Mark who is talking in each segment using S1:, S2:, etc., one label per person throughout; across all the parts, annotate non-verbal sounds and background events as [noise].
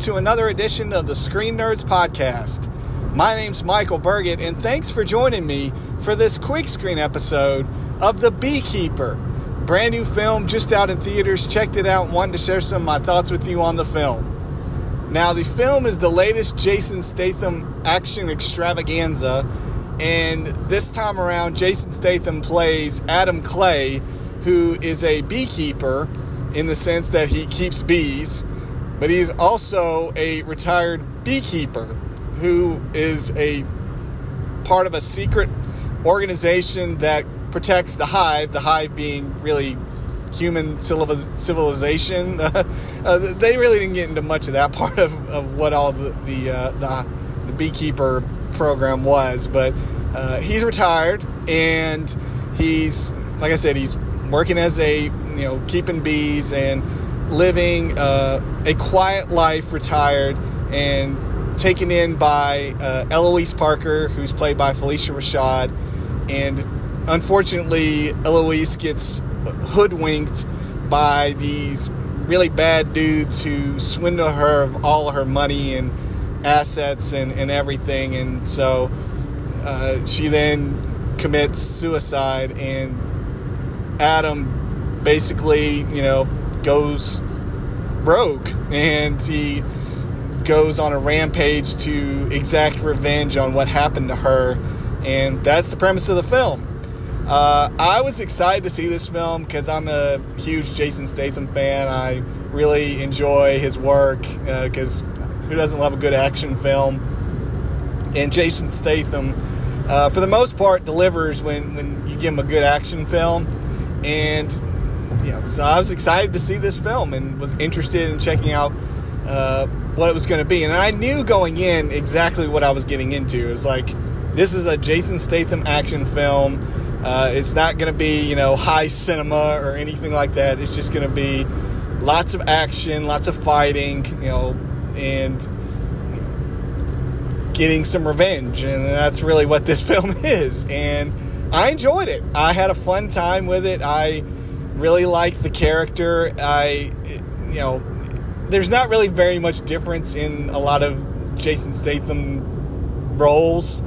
S1: to another edition of the Screen Nerds Podcast. My name's Michael Burgett, and thanks for joining me for this quick screen episode of The Beekeeper. Brand new film just out in theaters. Checked it out wanted to share some of my thoughts with you on the film. Now, the film is the latest Jason Statham action extravaganza, and this time around, Jason Statham plays Adam Clay, who is a beekeeper in the sense that he keeps bees but he's also a retired beekeeper who is a part of a secret organization that protects the hive, the hive being really human civilization. [laughs] uh, they really didn't get into much of that [laughs] part of, of what all the the, uh, the, the beekeeper program was, but uh, he's retired and he's like I said, he's working as a you know keeping bees and living uh, a quiet life, retired, and taken in by uh, Eloise Parker, who's played by Phylicia Rashad. And unfortunately, Eloise gets hoodwinked by these really bad dudes who swindle her of all her money and assets and, and everything. And so uh, she then commits suicide, and Adam basically, you know, goes rogue and he goes on a rampage to exact revenge on what happened to her. And that's the premise of the film. Uh, I was excited to see this film because I'm a huge Jason Statham fan. I really enjoy his work because uh, who doesn't love a good action film? And Jason Statham, uh, for the most part, delivers when, when you give him a good action film. And you know, so I was excited to see this film and was interested in checking out uh, what it was going to be. And I knew going in exactly what I was getting into. It was like, this is a Jason Statham action film. Uh, it's not going to be, you know, high cinema or anything like that. It's just going to be lots of action, lots of fighting, you know, and getting some revenge. And that's really what this [laughs] film is. And I enjoyed it. I had a fun time with it. I really like the character. I, you know, there's not really very much difference in a lot of Jason Statham roles.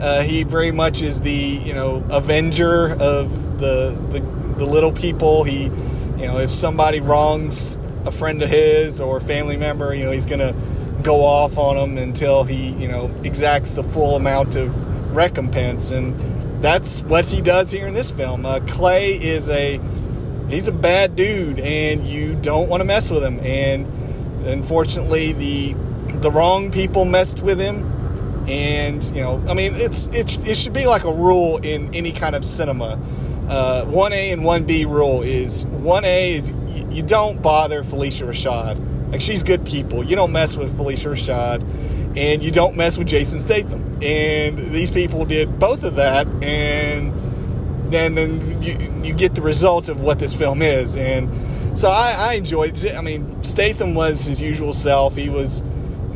S1: Uh, he very much is the you know avenger of the, the the little people. He, you know, if somebody wrongs a friend of his or a family member, you know, he's gonna go off on them until he you know exacts the full amount of recompense, and that's what he does here in this film. Uh, Clay is a he's a bad dude and you don't want to mess with him. And unfortunately the the wrong people messed with him. And you know i mean it's it, it should be like a rule in any kind of cinema. Uh, 1a and 1b rule is 1a is you, you don't bother Phylicia rashad. Like she's good people. You don't mess with Phylicia rashad and you don't mess with jason statham. And these people did both of that and then then you, you get the result of what this film is. And so I, I enjoyed it. I mean, Statham was his usual self. He was,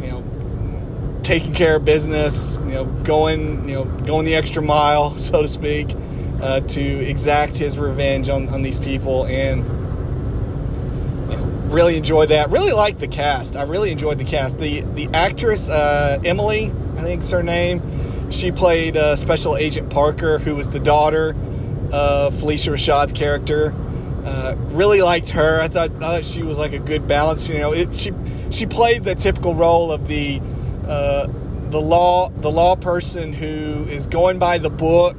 S1: you know, taking care of business, you know, going, you know, going the extra mile, [laughs] so to speak, uh, to exact his revenge on, on these people. And, really enjoyed that. Really liked the cast. I really enjoyed the cast. The, the actress, uh, Emily, I think's her name, she played uh, Special Agent Parker, who was the daughter uh, Phylicia Rashad's character. Uh, really liked her. I thought, I thought she was like a good balance. You know, it, she she played the typical role of the uh, the law the law person who is going by the book,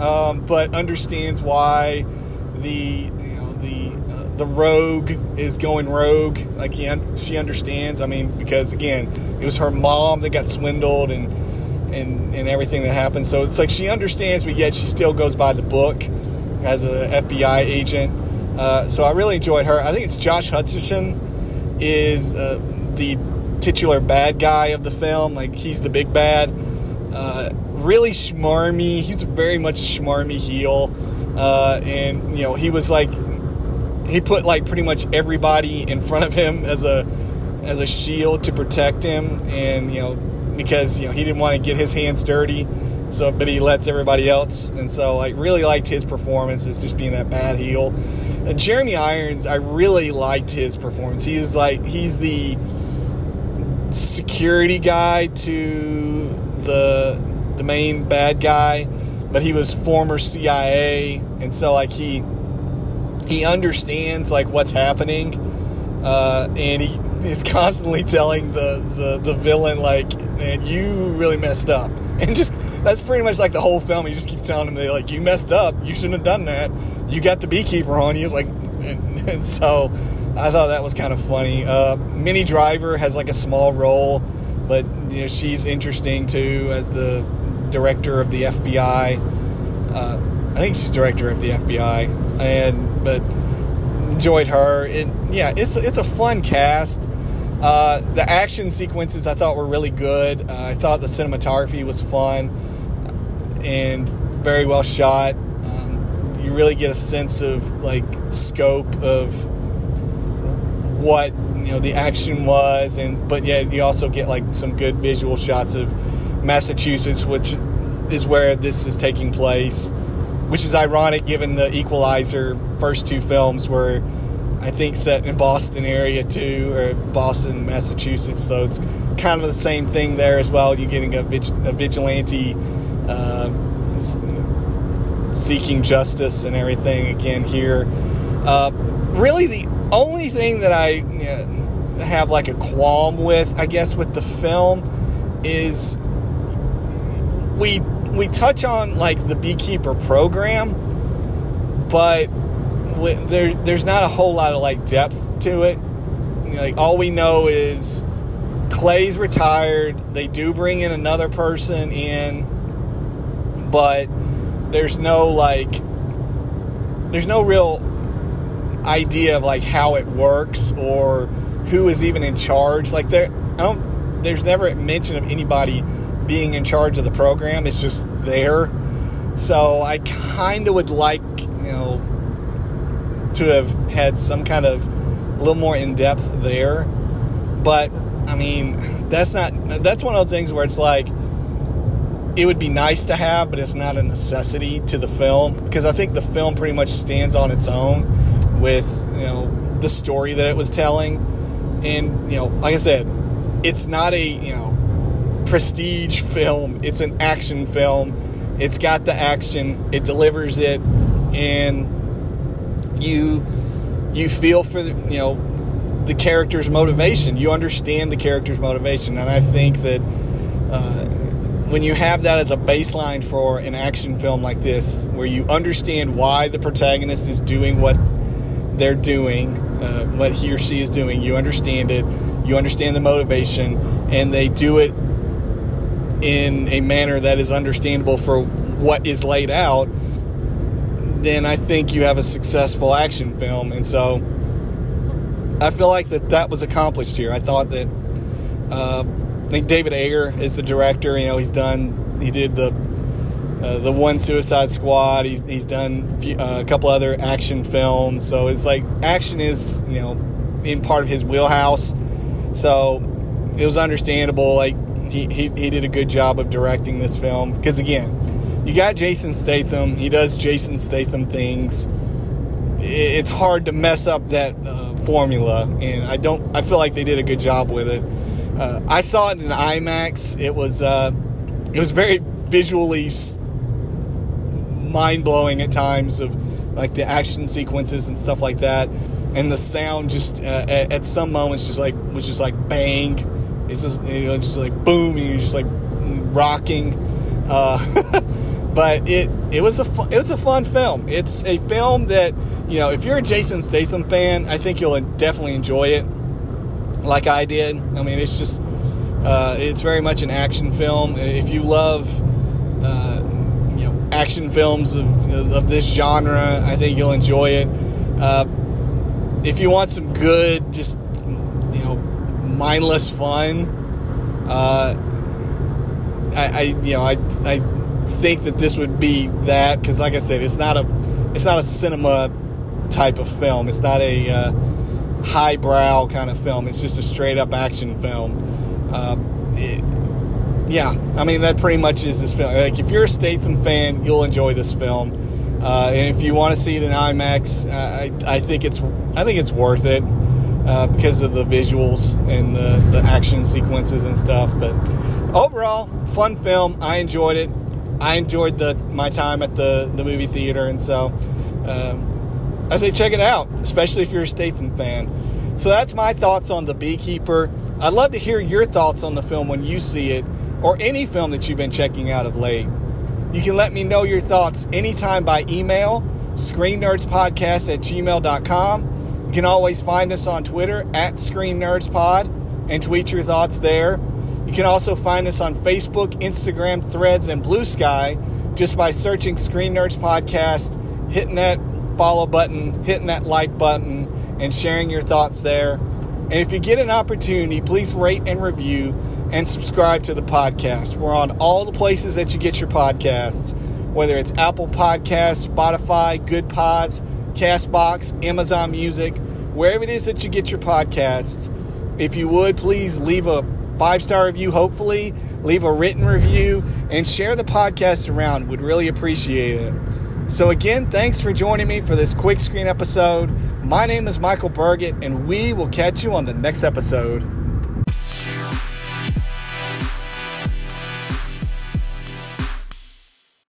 S1: um, but understands why the you know the uh, the rogue is going rogue. Like he, she understands. I mean, because again, it was her mom that got swindled and and, and everything that happens. So it's like she understands, but yet she still goes by the book as a FBI agent. Uh, so I really enjoyed her. I think it's Josh Hutcherson is uh, the titular bad guy of the film. Like he's the big bad. Uh, really schmarmy. He's very much schmarmy heel. Uh, and you know he was like he put like pretty much everybody in front of him as a as a shield to protect him. And you know because you know he didn't want to get his hands dirty. So, but he lets everybody else, and so I really liked his performance as just being that bad heel. And Jeremy Irons, I really liked his performance. He is like he's the security guy to the the main bad guy, but he was former CIA, and so like he he understands like what's happening, uh, and he [laughs] is constantly telling the, the the villain like, "Man, you really messed up," [laughs] and just that's pretty much like the whole film. He just keeps telling him like, "You messed up. You shouldn't have done that. You got the beekeeper on you." Like, [laughs] and, and so I thought that was kind of funny. Uh, Minnie Driver has like a small role, but you know she's interesting too as the director of the FBI. Uh, I think she's director of the FBI, and but enjoyed her. It, yeah, it's it's a fun cast. Uh, the action sequences I thought were really good. Uh, I thought the cinematography was fun and very well shot. Um, you really get a sense of like scope of what you know the action was, and but yet you also get like some good visual shots of Massachusetts, which is where this is taking place, which is ironic given the Equalizer first two films were, I think, set in Boston area too, or Boston, Massachusetts. So it's kind of the same thing there as well. You're getting a, a vigilante uh, seeking justice and everything again here. Uh, really, the only thing that I you know, have like a qualm with, I guess, with the film is we we touch on like the beekeeper program, but there there's not a whole lot of like depth to it. Like all we know is Clay's retired. They do bring in another person in, but there's no like there's no real idea of like how it works or who is even in charge. Like there I don't there's never a mention of anybody being in charge of the program. It's just there. So I kind of would like, to have had some kind of a little more in depth there. But I mean, that's not that's one of those things where it's like it would be nice to have, but it's not a necessity to the film because I think the film pretty much stands on its own with, you know, the story that it was telling. And, you know, like I said, it's not a, you know, prestige film. It's an action film. It's got the action. It delivers it, and you you feel for the, you know the character's motivation. You understand the character's motivation, and I think that uh, when you have that as a baseline for an action film like this, where you understand why the protagonist is doing what they're doing, uh, what he or she is doing, you understand it. You understand the motivation, and they do it in a manner that is understandable for what is laid out, then I think you have a successful action film. And so I feel like that that was accomplished here. I thought that uh, I think David Ayer is the director. You know, he's done he did the uh, the one Suicide Squad. He, he's done uh, a couple other action films. So it's like action is you know in part of his wheelhouse. So it was understandable. Like he, he, he did a good job of directing this film because again you got jason statham. He does jason statham things. It's hard to mess up that uh, formula and i don't i feel like they did a good job with it. Uh, i saw it in imax. It was uh, it was very visually mind-blowing at times of like the action sequences and stuff like that. And the sound just uh, at, at some moments just like was just like bang. It's just you know just like boom, and you're just like rocking. [laughs] But it it was a fun, it was a fun film. It's a film that you know if you're a Jason Statham fan, I think you'll definitely enjoy it, like I did. I mean, it's just uh, it's very much an action film. If you love uh, you know action films of, of this genre, I think you'll enjoy it. Uh, if you want some good, just you know, mindless fun. Uh, I, I, you know I I think that this would be that because like I said, it's not a it's not a cinema type of film. It's not a uh, highbrow kind of film. It's just a straight up action film. Uh, it, yeah, I mean that pretty much is this film. Like if you're a Statham fan, you'll enjoy this film. Uh, and if you want to see it in IMAX, I, I think it's I think it's worth it. uh, because of the visuals and the, the action sequences and stuff. But overall, fun film. I enjoyed it. I enjoyed the my time at the the movie theater, and so um, I say check it out, especially if you're a Statham fan. So that's my thoughts on the Beekeeper. I'd love to hear your thoughts on the film when you see it, or any film that you've been checking out of late. You can let me know your thoughts anytime by email, screennerdspodcast at gmail.com. You can always find us on Twitter at Screen Nerds Pod and tweet your thoughts there. You can also find us on Facebook, Instagram, Threads, and Blue Sky just by searching Screen Nerds Podcast, hitting that follow button, hitting that like button, and sharing your thoughts there. And if you get an opportunity, please rate and review and subscribe to the podcast. We're on all the places that you get your podcasts, whether it's Apple Podcasts, Spotify, Good Pods, Castbox, Amazon Music, wherever it is that you get your podcasts. If you would, please leave a five star review, hopefully, leave a written review, and share the podcast around. Would really appreciate it. So, again, thanks for joining me for this quick screen episode. My name is Michael Burgett, and we will catch you on the next episode.